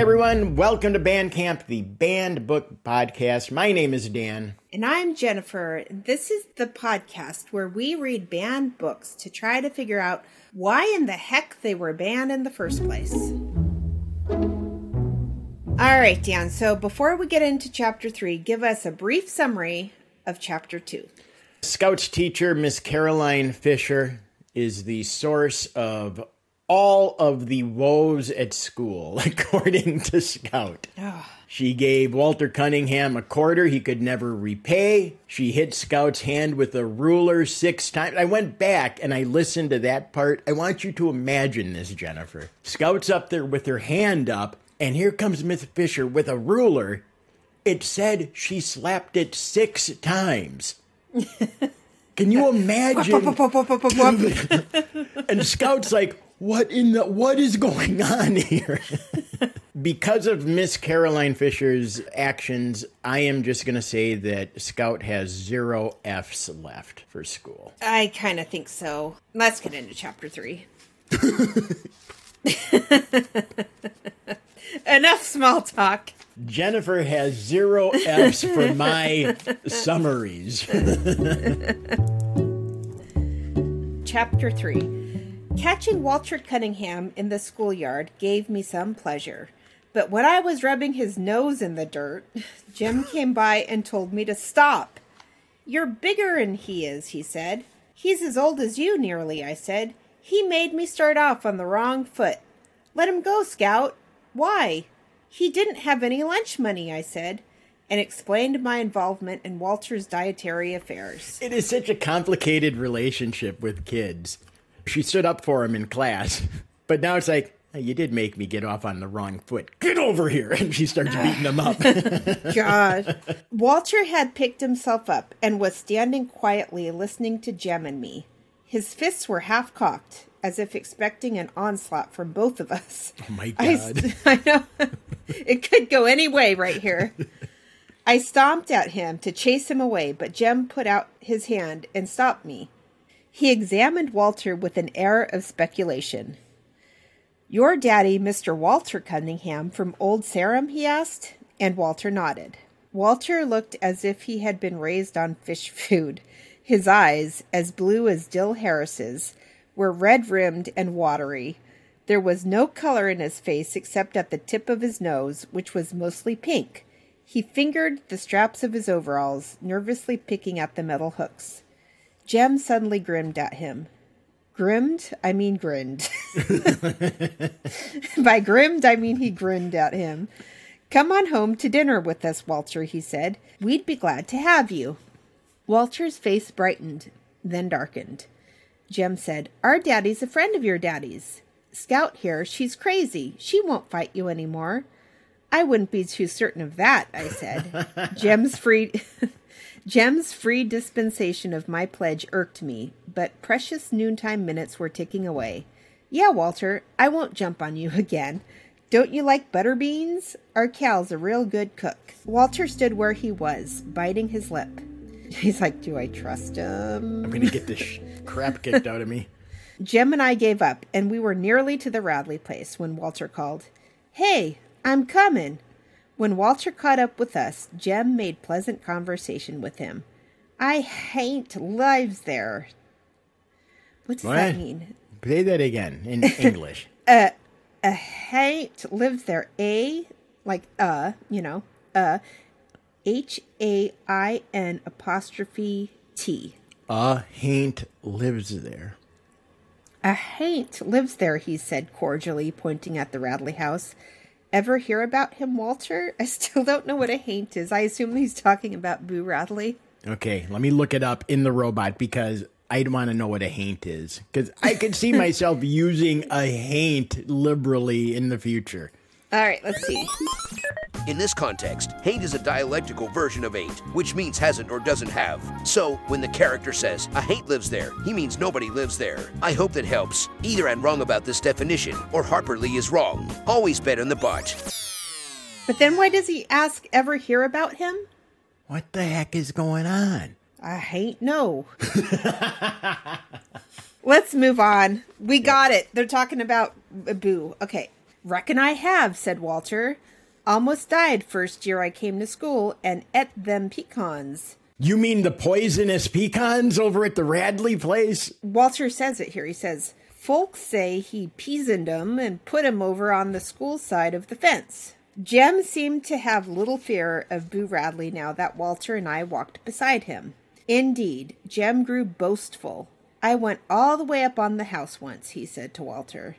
everyone, welcome to Banned Camp, the banned book podcast. My name is Dan. And I'm Jennifer. This is the podcast where we read banned books to try to figure out why in the heck they were banned in the first place. All right, Dan. So before we get into chapter three, give us a brief summary of chapter two. Scout's teacher, Miss Caroline Fisher, is the source of all of the woes at school, according to Scout. She gave Walter Cunningham a quarter he could never repay. She hit Scout's hand with a ruler six times. I went back and I listened to that part. I want you to imagine this, Jennifer. Scout's up there with her hand up, and here comes Miss Fisher with a ruler. It said she slapped it six times. Can you imagine? and Scout's like, what in the what is going on here? because of Miss Caroline Fisher's actions, I am just going to say that Scout has zero F's left for school. I kind of think so. Let's get into chapter three. Enough small talk. Jennifer has zero F's for my summaries. Chapter 3 Catching Walter Cunningham in the schoolyard gave me some pleasure. But when I was rubbing his nose in the dirt, Jem came by and told me to stop. You're bigger'n he is, he said. He's as old as you, nearly, I said. He made me start off on the wrong foot. Let him go, Scout. Why? He didn't have any lunch money, I said, and explained my involvement in Walter's dietary affairs. It is such a complicated relationship with kids. She stood up for him in class, but now it's like, "Hey, you did make me get off on the wrong foot. Get over here. And she starts ah. beating him up. God. Walter had picked himself up and was standing quietly listening to Jem and me. His fists were half cocked, as if expecting an onslaught from both of us. oh my I, God. st- I know. it could go any way right here. I stomped at him to chase him away, but Jem put out his hand and stopped me. He examined Walter with an air of speculation. Your daddy, Mr. Walter Cunningham from Old Sarum? he asked, and Walter nodded. Walter looked as if he had been raised on fish food. His eyes, as blue as Dill Harris's, were red rimmed and watery. There was no color in his face except at the tip of his nose, which was mostly pink. He fingered the straps of his overalls, nervously picking at the metal hooks. Jem suddenly grinned at him. Grimmed? I mean grinned. By grimmed, I mean he grinned at him. Come on home to dinner with us, Walter, he said. We'd be glad to have you. Walter's face brightened, then darkened. Jem said, Our daddy's a friend of your daddy's. Scout here, she's crazy. She won't fight you any more. I wouldn't be too certain of that, I said. Jem's free Jem's free dispensation of my pledge irked me, but precious noontime minutes were ticking away. Yeah, Walter, I won't jump on you again. Don't you like butter beans? Our Cal's a real good cook. Walter stood where he was, biting his lip. He's like, Do I trust him? I'm going to get this sh- crap kicked out of me. Jem and I gave up, and we were nearly to the Radley place when Walter called, Hey, I'm coming. When Walter caught up with us, Jem made pleasant conversation with him. I hain't lives there. What does that mean? Say that again in English. A hain't lives there. A, like, uh, you know, uh, H A I N apostrophe T. A haint lives there. A haint lives there, he said cordially, pointing at the Radley house. Ever hear about him, Walter? I still don't know what a haint is. I assume he's talking about Boo Radley. Okay, let me look it up in the robot because I'd want to know what a haint is. Because I could see myself using a haint liberally in the future. All right, let's see. In this context, hate is a dialectical version of ain't, which means hasn't or doesn't have. So, when the character says, a hate lives there, he means nobody lives there. I hope that helps. Either I'm wrong about this definition, or Harper Lee is wrong. Always bet on the bot. But then why does he ask ever hear about him? What the heck is going on? I hain't no. Let's move on. We got it. They're talking about Boo. Okay. Reckon I have, said Walter. Almost died first year I came to school and ate them pecans. You mean the poisonous pecans over at the Radley place? Walter says it here. He says, Folks say he peasoned 'em and put 'em over on the school side of the fence. Jem seemed to have little fear of Boo Radley now that Walter and I walked beside him. Indeed, Jem grew boastful. I went all the way up on the house once, he said to Walter.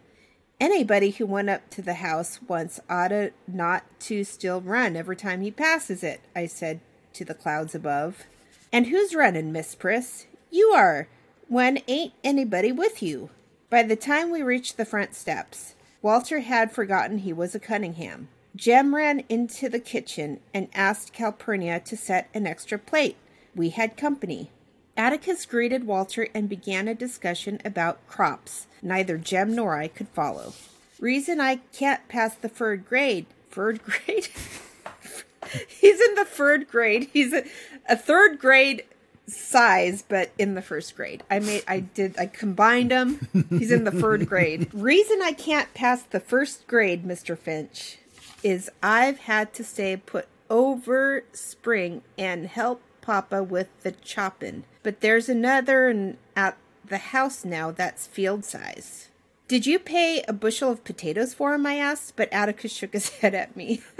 Anybody who went up to the house once oughta not to still run every time he passes it, I said to the clouds above. And who's running, Miss Priss? You are, when ain't anybody with you. By the time we reached the front steps, Walter had forgotten he was a Cunningham. Jem ran into the kitchen and asked Calpurnia to set an extra plate. We had company. Atticus greeted Walter and began a discussion about crops. Neither Jem nor I could follow. Reason I can't pass the third grade. Third grade? He's in the third grade. He's a, a third grade size, but in the first grade. I made, I did, I combined them. He's in the third grade. Reason I can't pass the first grade, Mr. Finch, is I've had to stay put over spring and help Papa with the choppin'. But there's another at the house now that's field size. Did you pay a bushel of potatoes for him? I asked, but Atticus shook his head at me.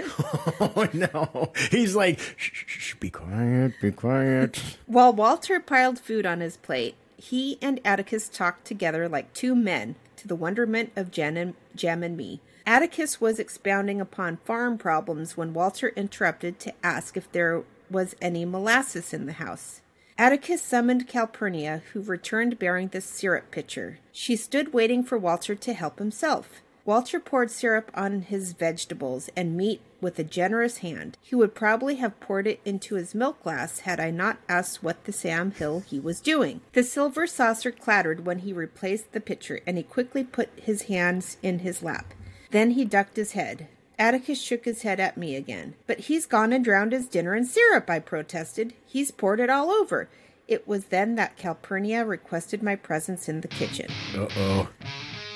oh no. He's like, shh, shh, shh, be quiet, be quiet. While Walter piled food on his plate, he and Atticus talked together like two men, to the wonderment of Jen and Jem and me. Atticus was expounding upon farm problems when Walter interrupted to ask if there was any molasses in the house. Atticus summoned Calpurnia, who returned bearing the syrup pitcher. She stood waiting for Walter to help himself. Walter poured syrup on his vegetables and meat with a generous hand. He would probably have poured it into his milk glass had I not asked what the Sam Hill he was doing. The silver saucer clattered when he replaced the pitcher, and he quickly put his hands in his lap. Then he ducked his head. Atticus shook his head at me again. But he's gone and drowned his dinner in syrup, I protested. He's poured it all over. It was then that Calpurnia requested my presence in the kitchen. Uh oh.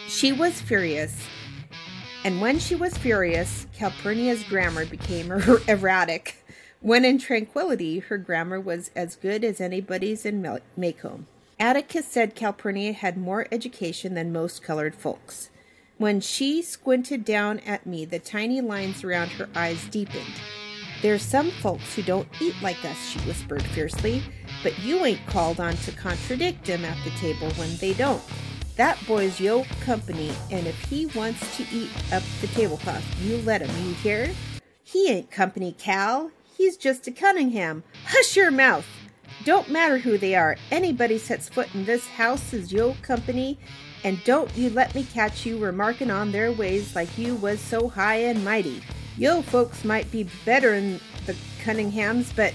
She was furious. And when she was furious, Calpurnia's grammar became er- erratic. When in tranquility, her grammar was as good as anybody's in Maycomb. Atticus said Calpurnia had more education than most colored folks. When she squinted down at me, the tiny lines around her eyes deepened. There's some folks who don't eat like us, she whispered fiercely, but you ain't called on to contradict 'em at the table when they don't. That boy's yo company, and if he wants to eat up the tablecloth, you let him, you hear? He ain't company, Cal. He's just a Cunningham. Hush your mouth! Don't matter who they are. Anybody sets foot in this house is yo company, and don't you let me catch you remarking on their ways like you was so high and mighty. Yo folks might be better'n the Cunninghams, but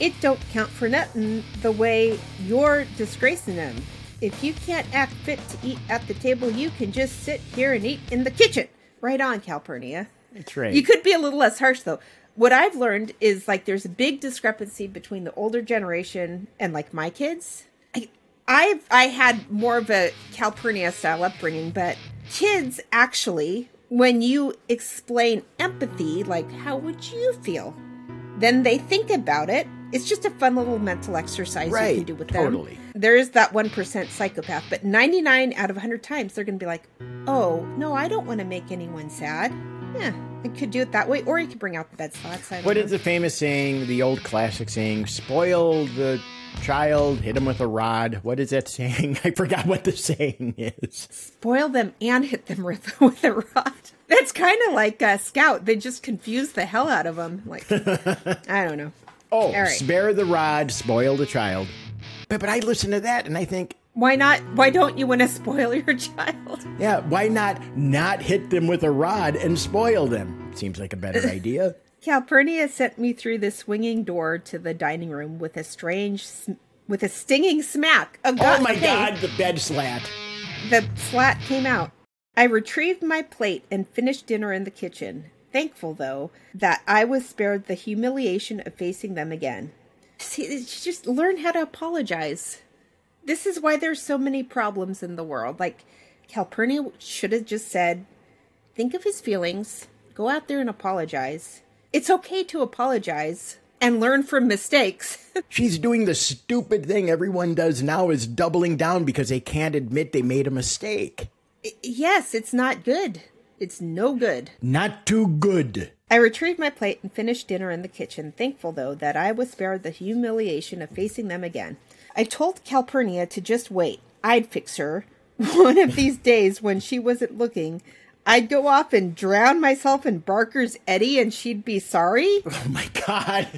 it don't count for nothing the way you're disgracing them. If you can't act fit to eat at the table, you can just sit here and eat in the kitchen. Right on, Calpurnia. That's right. You could be a little less harsh, though. What I've learned is like there's a big discrepancy between the older generation and like my kids. I've I had more of a Calpurnia style upbringing, but kids actually, when you explain empathy, like how would you feel? Then they think about it. It's just a fun little mental exercise right, you can do with them. totally. them. There is that 1% psychopath, but 99 out of 100 times they're going to be like, oh, no, I don't want to make anyone sad. Yeah, you could do it that way, or you could bring out the bed slats. What is the famous saying, the old classic saying, spoil the child, hit him with a rod. What is that saying? I forgot what the saying is. Spoil them and hit them with, with a rod. That's kind of like a Scout. They just confuse the hell out of them. Like, I don't know. Oh, right. spare the rod, spoil the child. But, but I listen to that and I think, why not? Why don't you want to spoil your child? Yeah, why not not hit them with a rod and spoil them? Seems like a better idea. Calpurnia sent me through the swinging door to the dining room with a strange, with a stinging smack. Oh, God, oh my. God, the bed slat. The slat came out. I retrieved my plate and finished dinner in the kitchen. Thankful, though, that I was spared the humiliation of facing them again. See, just learn how to apologize this is why there's so many problems in the world. Like Calpurnia should have just said, think of his feelings, go out there and apologize. It's okay to apologize and learn from mistakes. She's doing the stupid thing everyone does now is doubling down because they can't admit they made a mistake. yes, it's not good. It's no good. Not too good. I retrieved my plate and finished dinner in the kitchen, thankful, though, that I was spared the humiliation of facing them again. I told Calpurnia to just wait. I'd fix her. One of these days, when she wasn't looking, I'd go off and drown myself in Barker's eddy and she'd be sorry. Oh my god.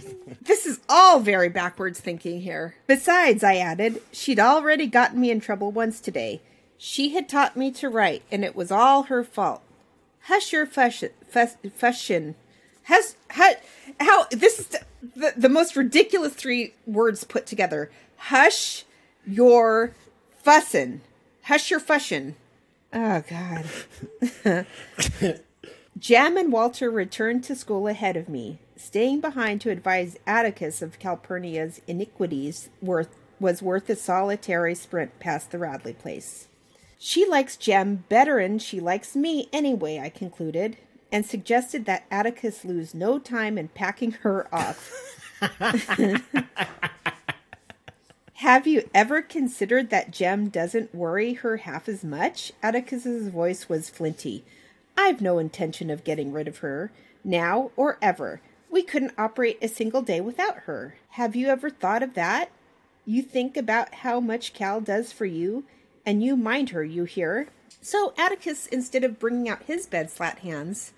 This is all very backwards thinking here. Besides, I added, she'd already gotten me in trouble once today. She had taught me to write, and it was all her fault. Hush your fush, fuss, fushin. Has, how, how, this is the, the most ridiculous three words put together. Hush your fussin. Hush your fushin. Oh, God. Jem and Walter returned to school ahead of me, staying behind to advise Atticus of Calpurnia's iniquities worth, was worth a solitary sprint past the Radley place. She likes Jem better'n she likes me anyway, I concluded, and suggested that Atticus lose no time in packing her off. Have you ever considered that Jem doesn't worry her half as much? Atticus's voice was flinty. I've no intention of getting rid of her, now or ever. We couldn't operate a single day without her. Have you ever thought of that? You think about how much Cal does for you, and you mind her, you hear? So Atticus, instead of bringing out his bed slat hands,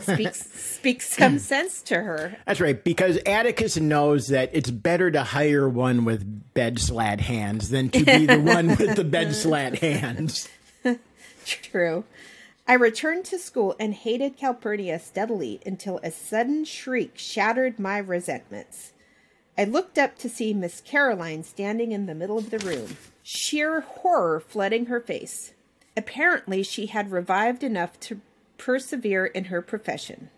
speaks speaks some sense to her. That's right, because Atticus knows that it's better to hire one with bed slat hands than to be the one with the bed slat hands. True. I returned to school and hated Calpurnia steadily until a sudden shriek shattered my resentments. I looked up to see Miss Caroline standing in the middle of the room, sheer horror flooding her face. Apparently, she had revived enough to persevere in her profession.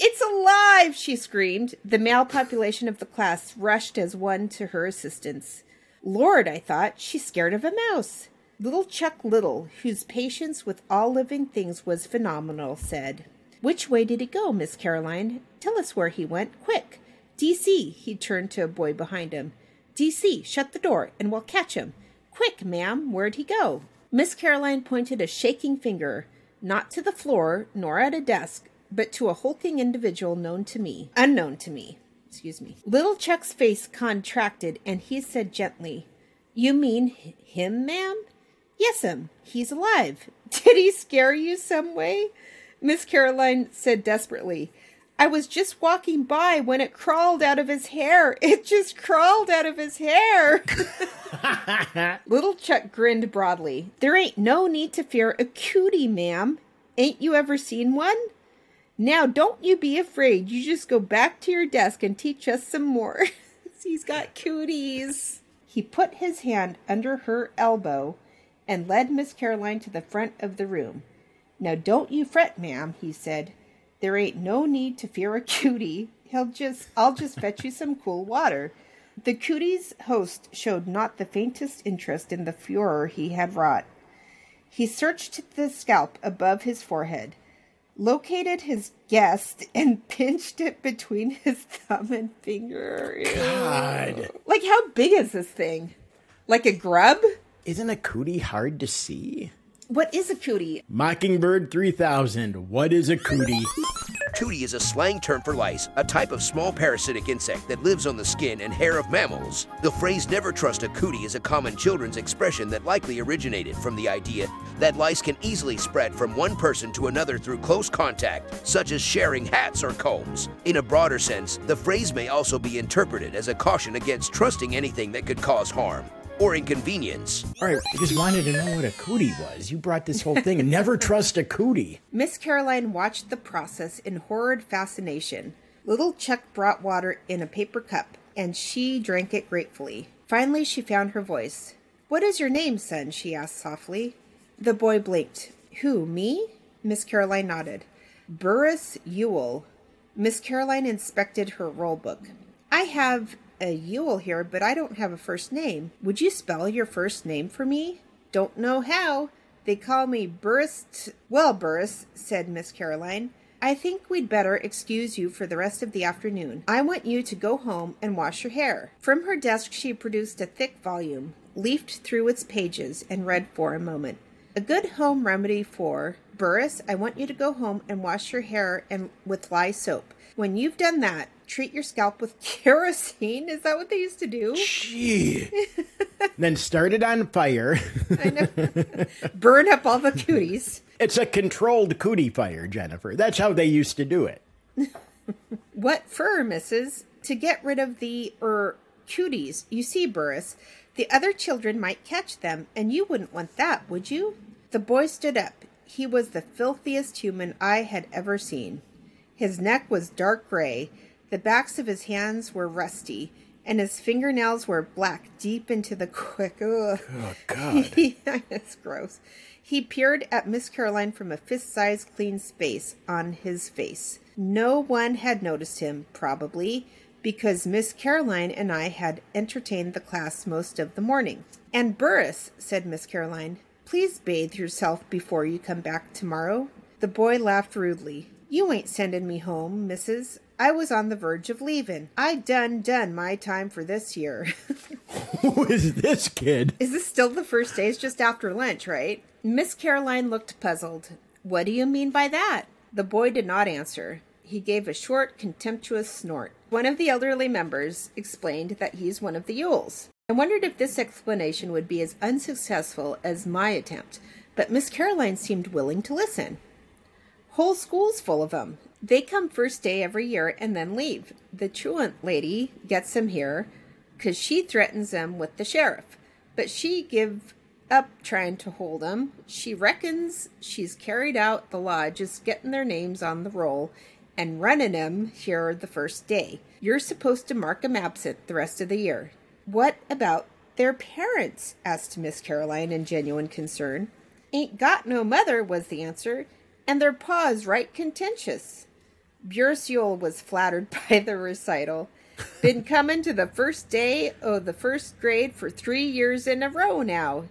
It's alive! she screamed. The male population of the class rushed as one to her assistance. Lord, I thought, she's scared of a mouse. Little Chuck Little, whose patience with all living things was phenomenal, said, Which way did he go, Miss Caroline? Tell us where he went, quick. DC, he turned to a boy behind him. DC, shut the door, and we'll catch him. Quick, ma'am, where'd he go? Miss Caroline pointed a shaking finger, not to the floor, nor at a desk, but to a hulking individual known to me, unknown to me. Excuse me. Little Chuck's face contracted, and he said gently, You mean him, ma'am? Yes'm, he's alive. Did he scare you some way? Miss Caroline said desperately, I was just walking by when it crawled out of his hair. It just crawled out of his hair. Little Chuck grinned broadly. There ain't no need to fear a cootie, ma'am. Ain't you ever seen one? Now, don't you be afraid. You just go back to your desk and teach us some more. He's got cooties. He put his hand under her elbow and led Miss Caroline to the front of the room. Now, don't you fret, ma'am, he said. There ain't no need to fear a cootie. He'll just, I'll just fetch you some cool water. The cootie's host showed not the faintest interest in the furor he had wrought. He searched the scalp above his forehead, located his guest, and pinched it between his thumb and finger. God. Like, how big is this thing? Like a grub? Isn't a cootie hard to see? What is a cootie? Mockingbird 3000. What is a cootie? Cootie is a slang term for lice, a type of small parasitic insect that lives on the skin and hair of mammals. The phrase never trust a cootie is a common children's expression that likely originated from the idea that lice can easily spread from one person to another through close contact, such as sharing hats or combs. In a broader sense, the phrase may also be interpreted as a caution against trusting anything that could cause harm or inconvenience. All right, I just wanted to know what a cootie was. You brought this whole thing and never trust a cootie. Miss Caroline watched the process in horrid fascination. Little Chuck brought water in a paper cup, and she drank it gratefully. Finally, she found her voice. What is your name, son? she asked softly. The boy blinked. Who, me? Miss Caroline nodded. Burris Ewell. Miss Caroline inspected her roll book. I have a Ewell here, but I don't have a first name. Would you spell your first name for me? Don't know how. They call me Burris. Well, Burris, said Miss Caroline, I think we'd better excuse you for the rest of the afternoon. I want you to go home and wash your hair. From her desk, she produced a thick volume, leafed through its pages, and read for a moment. A good home remedy for Burris, I want you to go home and wash your hair and with lye soap. When you've done that, treat your scalp with kerosene. Is that what they used to do? Gee. then start it on fire. I know. Burn up all the cooties. It's a controlled cootie fire, Jennifer. That's how they used to do it. What for, Mrs.? To get rid of the er cooties. You see, Burris, the other children might catch them, and you wouldn't want that, would you? The boy stood up. He was the filthiest human I had ever seen. His neck was dark gray, the backs of his hands were rusty, and his fingernails were black deep into the quick. Ugh. Oh, God. That's gross. He peered at Miss Caroline from a fist sized clean space on his face. No one had noticed him, probably, because Miss Caroline and I had entertained the class most of the morning. And Burris, said Miss Caroline, please bathe yourself before you come back tomorrow. The boy laughed rudely. You ain't sending me home, missus. I was on the verge of leaving. I done done my time for this year. Who is this kid? Is this still the first day? It's just after lunch, right? Miss Caroline looked puzzled. What do you mean by that? The boy did not answer. He gave a short, contemptuous snort. One of the elderly members explained that he's one of the Ewells. I wondered if this explanation would be as unsuccessful as my attempt, but Miss Caroline seemed willing to listen. Whole school's full of 'em. They come first day every year and then leave. The truant lady gets 'em here 'cause she threatens 'em with the sheriff. But she give up trying to hold 'em. She reckons she's carried out the law just getting their names on the roll and running 'em here the first day. You're supposed to mark 'em absent the rest of the year. What about their parents? asked Miss Caroline in genuine concern. Ain't got no mother, was the answer, and their pa's right contentious. Burris Ewell was flattered by the recital. Been coming to the first day o' the first grade for three years in a row now.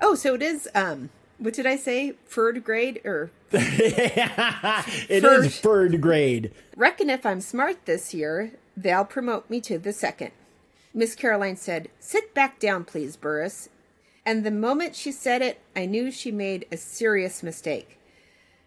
Oh, so it is um what did I say? Third grade or It is third grade. reckon if I'm smart this year, they'll promote me to the second. Miss Caroline said, Sit back down, please, Burris. And the moment she said it, I knew she made a serious mistake.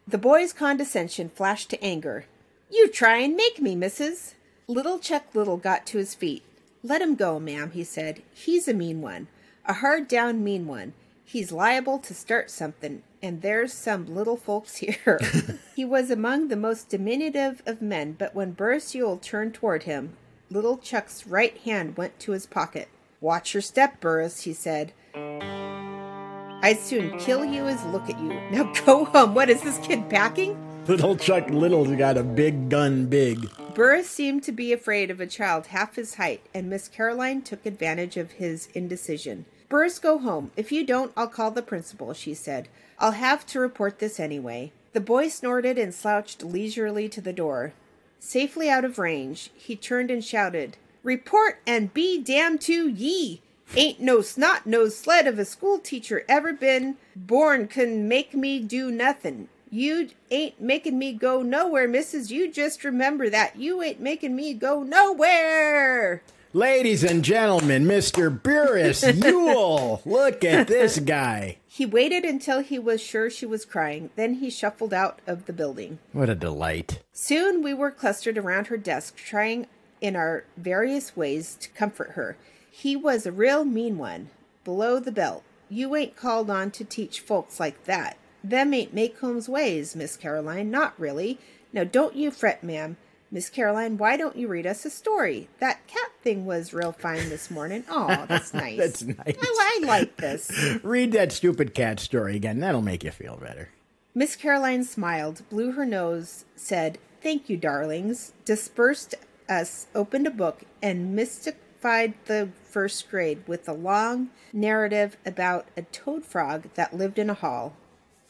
The boy's condescension flashed to anger. You try and make me, missus. Little Chuck Little got to his feet. Let him go, ma'am, he said. He's a mean one, a hard down mean one. He's liable to start something, and there's some little folks here. he was among the most diminutive of men, but when Burris Ewell turned toward him, little Chuck's right hand went to his pocket. Watch your step, Burris, he said. I'd soon kill you as look at you. Now go home. What is this kid packing? Little Chuck Little's got a big gun big. Burris seemed to be afraid of a child half his height, and Miss Caroline took advantage of his indecision. Burris, go home. If you don't, I'll call the principal, she said. I'll have to report this anyway. The boy snorted and slouched leisurely to the door. Safely out of range, he turned and shouted, Report and be damned to ye! Ain't no snot nosed sled of a school teacher ever been born can make me do nothin'. You ain't making me go nowhere, missus. You just remember that. You ain't making me go nowhere. Ladies and gentlemen, Mr. Burris Ewell. Look at this guy. He waited until he was sure she was crying. Then he shuffled out of the building. What a delight. Soon we were clustered around her desk, trying in our various ways to comfort her. He was a real mean one, below the belt. You ain't called on to teach folks like that. Them ain't Maycomb's ways, Miss Caroline, not really. Now don't you fret, ma'am. Miss Caroline, why don't you read us a story? That cat thing was real fine this morning. Oh, that's nice. That's nice. I, I like this. Read that stupid cat story again. That'll make you feel better. Miss Caroline smiled, blew her nose, said, Thank you, darlings, dispersed us, opened a book, and mystified the first grade with a long narrative about a toad frog that lived in a hall.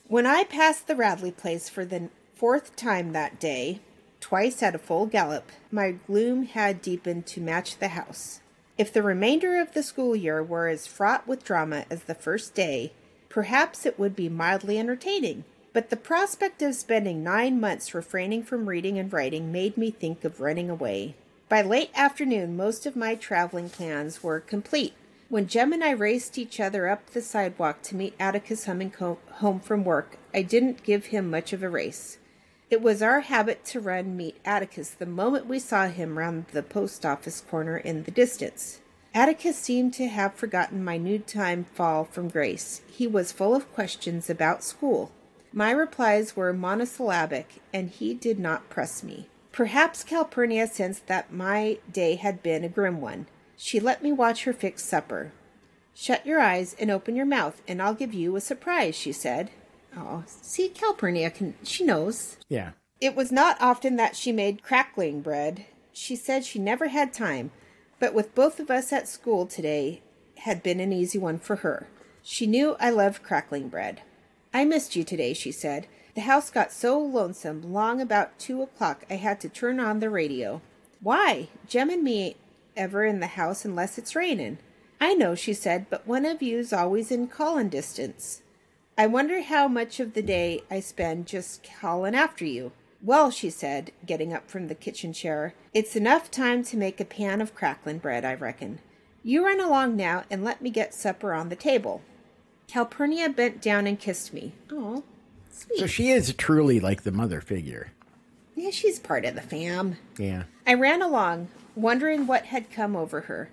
When I passed the Radley place for the fourth time that day, twice at a full gallop, my gloom had deepened to match the house. If the remainder of the school year were as fraught with drama as the first day, Perhaps it would be mildly entertaining. But the prospect of spending nine months refraining from reading and writing made me think of running away. By late afternoon, most of my traveling plans were complete. When Jem and I raced each other up the sidewalk to meet Atticus Humming home from work, I didn't give him much of a race. It was our habit to run meet Atticus the moment we saw him round the post office corner in the distance. Atticus seemed to have forgotten my noontime fall from grace. He was full of questions about school. My replies were monosyllabic, and he did not press me. Perhaps Calpurnia sensed that my day had been a grim one. She let me watch her fix supper. Shut your eyes and open your mouth, and I'll give you a surprise, she said. Oh, see, Calpurnia can, she knows. Yeah. It was not often that she made crackling bread. She said she never had time, but with both of us at school today had been an easy one for her. She knew I loved crackling bread. I missed you today, she said. The house got so lonesome long about two o'clock I had to turn on the radio. Why? Jem and me ain't ever in the house unless it's rainin'. I know, she said, but one of you's always in callin' distance. I wonder how much of the day I spend just callin' after you. Well, she said, getting up from the kitchen chair, it's enough time to make a pan of cracklin' bread, I reckon. You run along now and let me get supper on the table. Calpurnia bent down and kissed me. Oh, sweet. So she is truly like the mother figure. Yeah, she's part of the fam. Yeah. I ran along, wondering what had come over her.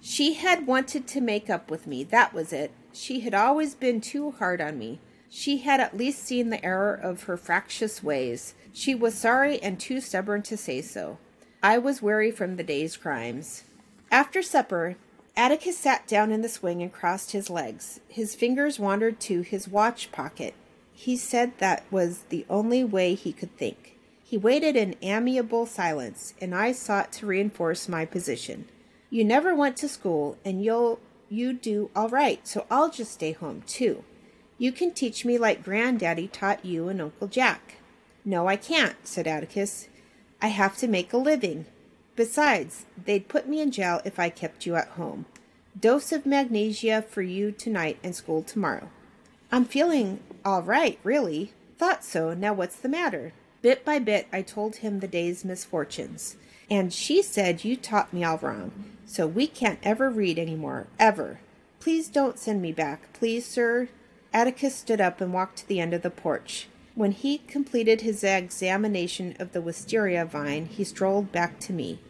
She had wanted to make up with me, that was it. She had always been too hard on me. She had at least seen the error of her fractious ways. She was sorry and too stubborn to say so. I was weary from the day's crimes. After supper, Atticus sat down in the swing and crossed his legs. His fingers wandered to his watch pocket. He said that was the only way he could think. He waited in amiable silence, and I sought to reinforce my position. You never went to school, and you'll you do all right, so I'll just stay home too. You can teach me like Granddaddy taught you and Uncle Jack. No, I can't, said Atticus. I have to make a living. Besides, they'd put me in jail if I kept you at home. Dose of magnesia for you tonight and school tomorrow. I'm feeling all right, really. Thought so. Now what's the matter? Bit by bit, I told him the day's misfortunes. And she said you taught me all wrong, so we can't ever read any more, ever. Please don't send me back, please, sir. Atticus stood up and walked to the end of the porch. When he completed his examination of the wisteria vine, he strolled back to me.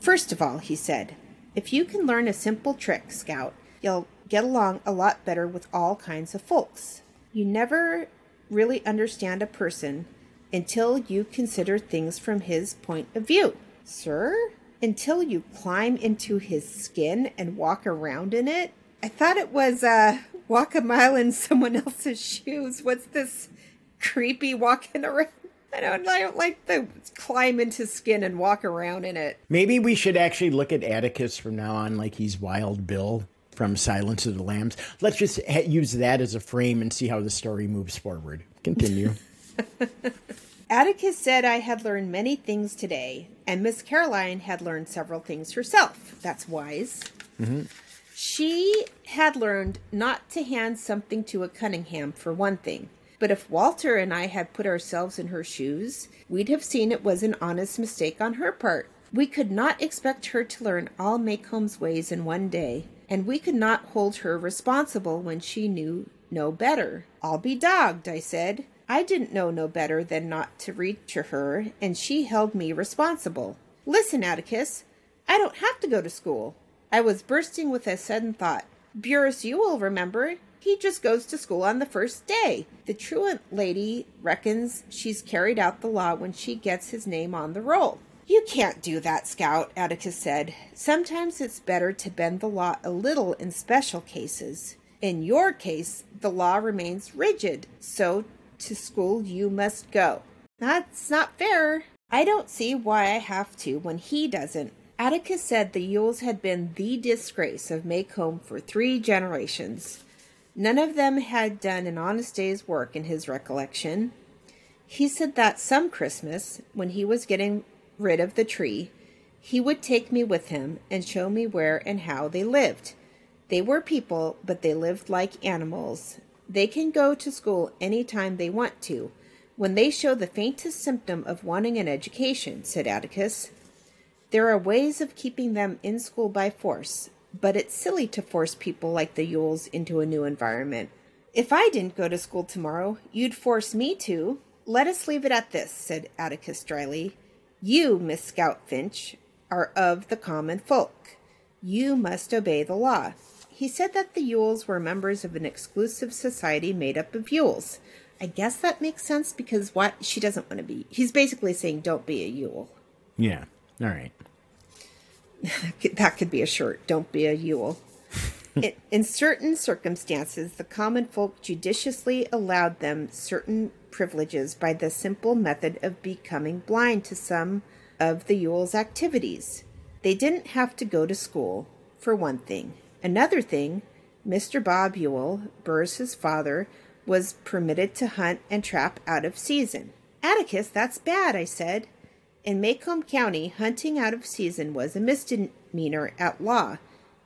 First of all, he said, if you can learn a simple trick, Scout, you'll get along a lot better with all kinds of folks. You never really understand a person until you consider things from his point of view. Sir? Until you climb into his skin and walk around in it? I thought it was, uh, walk a mile in someone else's shoes. What's this creepy walking around? I don't, I don't like the climb into skin and walk around in it. Maybe we should actually look at Atticus from now on like he's Wild Bill from Silence of the Lambs. Let's just ha- use that as a frame and see how the story moves forward. Continue. Atticus said I had learned many things today, and Miss Caroline had learned several things herself. That's wise. Mm-hmm. She had learned not to hand something to a Cunningham, for one thing. But if Walter and I had put ourselves in her shoes, we'd have seen it was an honest mistake on her part. We could not expect her to learn all Maycomb's ways in one day, and we could not hold her responsible when she knew no better. I'll be dogged, I said. I didn't know no better than not to read to her, and she held me responsible. Listen, Atticus, I don't have to go to school. I was bursting with a sudden thought. Burris, you will remember. He just goes to school on the first day. The truant lady reckons she's carried out the law when she gets his name on the roll. You can't do that, Scout, Atticus said. Sometimes it's better to bend the law a little in special cases. In your case, the law remains rigid, so to school you must go. That's not fair. I don't see why I have to when he doesn't. Atticus said the Ewells had been the disgrace of Maycomb for three generations. None of them had done an honest day's work in his recollection. He said that some Christmas, when he was getting rid of the tree, he would take me with him and show me where and how they lived. They were people, but they lived like animals. They can go to school any time they want to, when they show the faintest symptom of wanting an education, said Atticus. There are ways of keeping them in school by force, but it's silly to force people like the Ewells into a new environment. If I didn't go to school tomorrow, you'd force me to. Let us leave it at this, said Atticus dryly. You, Miss Scout Finch, are of the common folk. You must obey the law. He said that the Ewells were members of an exclusive society made up of Ewells. I guess that makes sense because what she doesn't want to be. He's basically saying, "Don't be a Ewell." Yeah. All right. that could be a shirt. Don't be a Ewell. in, in certain circumstances, the common folk judiciously allowed them certain privileges by the simple method of becoming blind to some of the Ewell's activities. They didn't have to go to school, for one thing. Another thing, Mr. Bob Ewell, Burr's father, was permitted to hunt and trap out of season. Atticus, that's bad, I said. In Maycomb County, hunting out of season was a misdemeanor at law,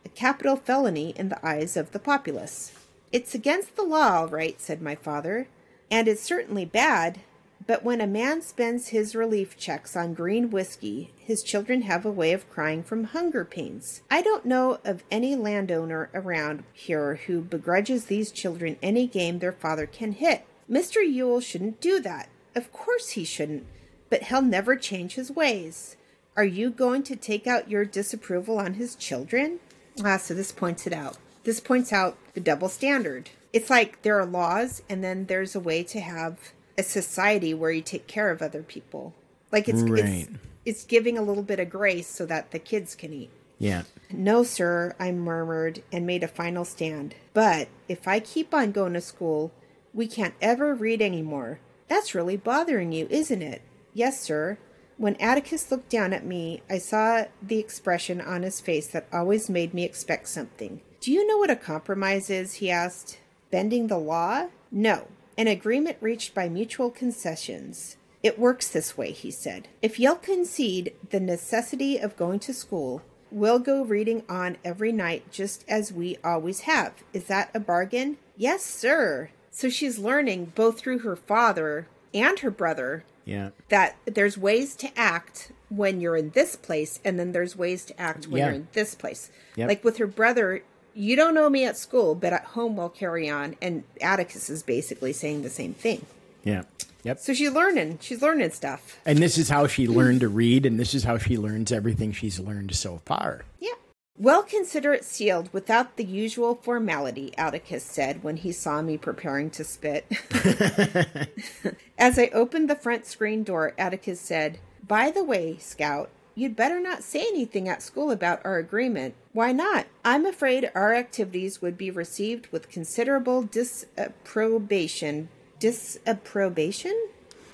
a capital felony in the eyes of the populace. It's against the law, all right, said my father, and it's certainly bad, but when a man spends his relief checks on green whiskey, his children have a way of crying from hunger pains. I don't know of any landowner around here who begrudges these children any game their father can hit. Mr. Ewell shouldn't do that. Of course he shouldn't, but he'll never change his ways. Are you going to take out your disapproval on his children? Ah, so this points it out. This points out the double standard. It's like there are laws, and then there's a way to have a society where you take care of other people. Like it's right. it's it's giving a little bit of grace so that the kids can eat. Yeah. No, sir, I murmured and made a final stand. But if I keep on going to school, we can't ever read anymore. That's really bothering you, isn't it? Yes, sir. When Atticus looked down at me, I saw the expression on his face that always made me expect something. Do you know what a compromise is? he asked. Bending the law? No, an agreement reached by mutual concessions. It works this way, he said. If you'll concede the necessity of going to school, we'll go reading on every night just as we always have. Is that a bargain? Yes, sir. So she's learning both through her father and her brother yeah. that there's ways to act when you're in this place and then there's ways to act when yeah. you're in this place. Yep. Like with her brother, you don't know me at school, but at home we'll carry on. And Atticus is basically saying the same thing. Yeah. Yep. So she's learning. She's learning stuff. And this is how she learned to read, and this is how she learns everything she's learned so far. Yeah. Well, consider it sealed without the usual formality, Atticus said when he saw me preparing to spit. As I opened the front screen door, Atticus said, By the way, Scout, You'd better not say anything at school about our agreement. Why not? I'm afraid our activities would be received with considerable disapprobation. Disapprobation?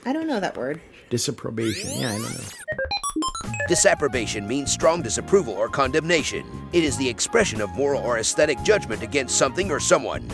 I don't know that word. Disapprobation. Yeah, I don't know. Disapprobation means strong disapproval or condemnation. It is the expression of moral or aesthetic judgment against something or someone.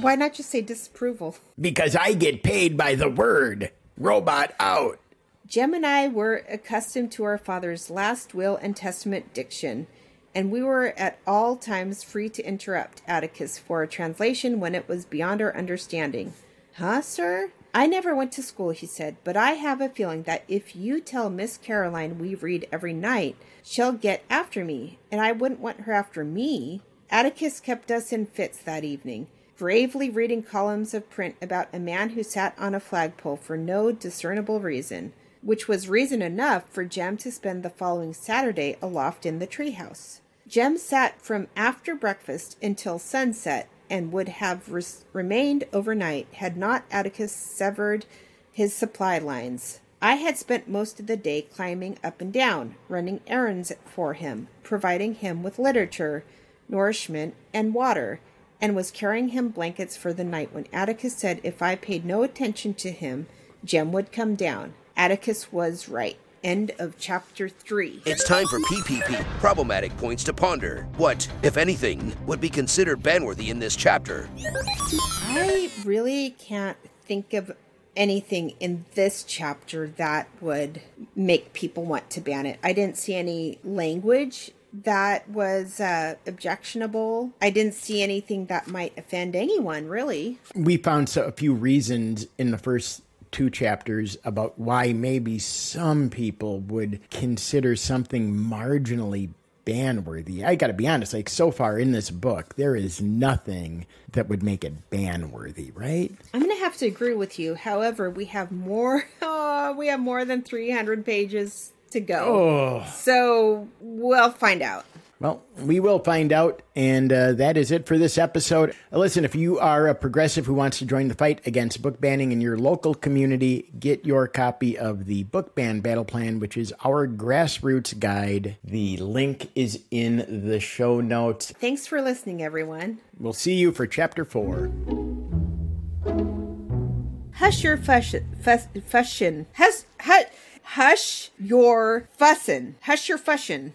Why not just say disapproval? Because I get paid by the word. Robot out. Jem and I were accustomed to our father's last will and testament diction, and we were at all times free to interrupt Atticus for a translation when it was beyond our understanding. Huh, sir? I never went to school, he said, but I have a feeling that if you tell Miss Caroline we read every night, she'll get after me, and I wouldn't want her after me. Atticus kept us in fits that evening, gravely reading columns of print about a man who sat on a flagpole for no discernible reason which was reason enough for Jem to spend the following Saturday aloft in the treehouse. Jem sat from after breakfast until sunset and would have res- remained overnight had not Atticus severed his supply lines. I had spent most of the day climbing up and down, running errands for him, providing him with literature, nourishment, and water, and was carrying him blankets for the night when Atticus said if I paid no attention to him, Jem would come down. Atticus was right. End of chapter 3. It's time for PPP, problematic points to ponder. What, if anything, would be considered banworthy in this chapter? I really can't think of anything in this chapter that would make people want to ban it. I didn't see any language that was uh, objectionable. I didn't see anything that might offend anyone, really. We found so- a few reasons in the first two chapters about why maybe some people would consider something marginally ban-worthy. I got to be honest, like so far in this book, there is nothing that would make it ban-worthy, right? I'm going to have to agree with you. However, we have more oh, we have more than 300 pages to go. Oh. So, we'll find out. Well, we will find out, and uh, that is it for this episode. Uh, listen, if you are a progressive who wants to join the fight against book banning in your local community, get your copy of the Book Ban Battle Plan, which is our grassroots guide. The link is in the show notes. Thanks for listening, everyone. We'll see you for chapter four. Hush your fuss, fussin. Hush, hush, hush your fussin. Hush your fussin.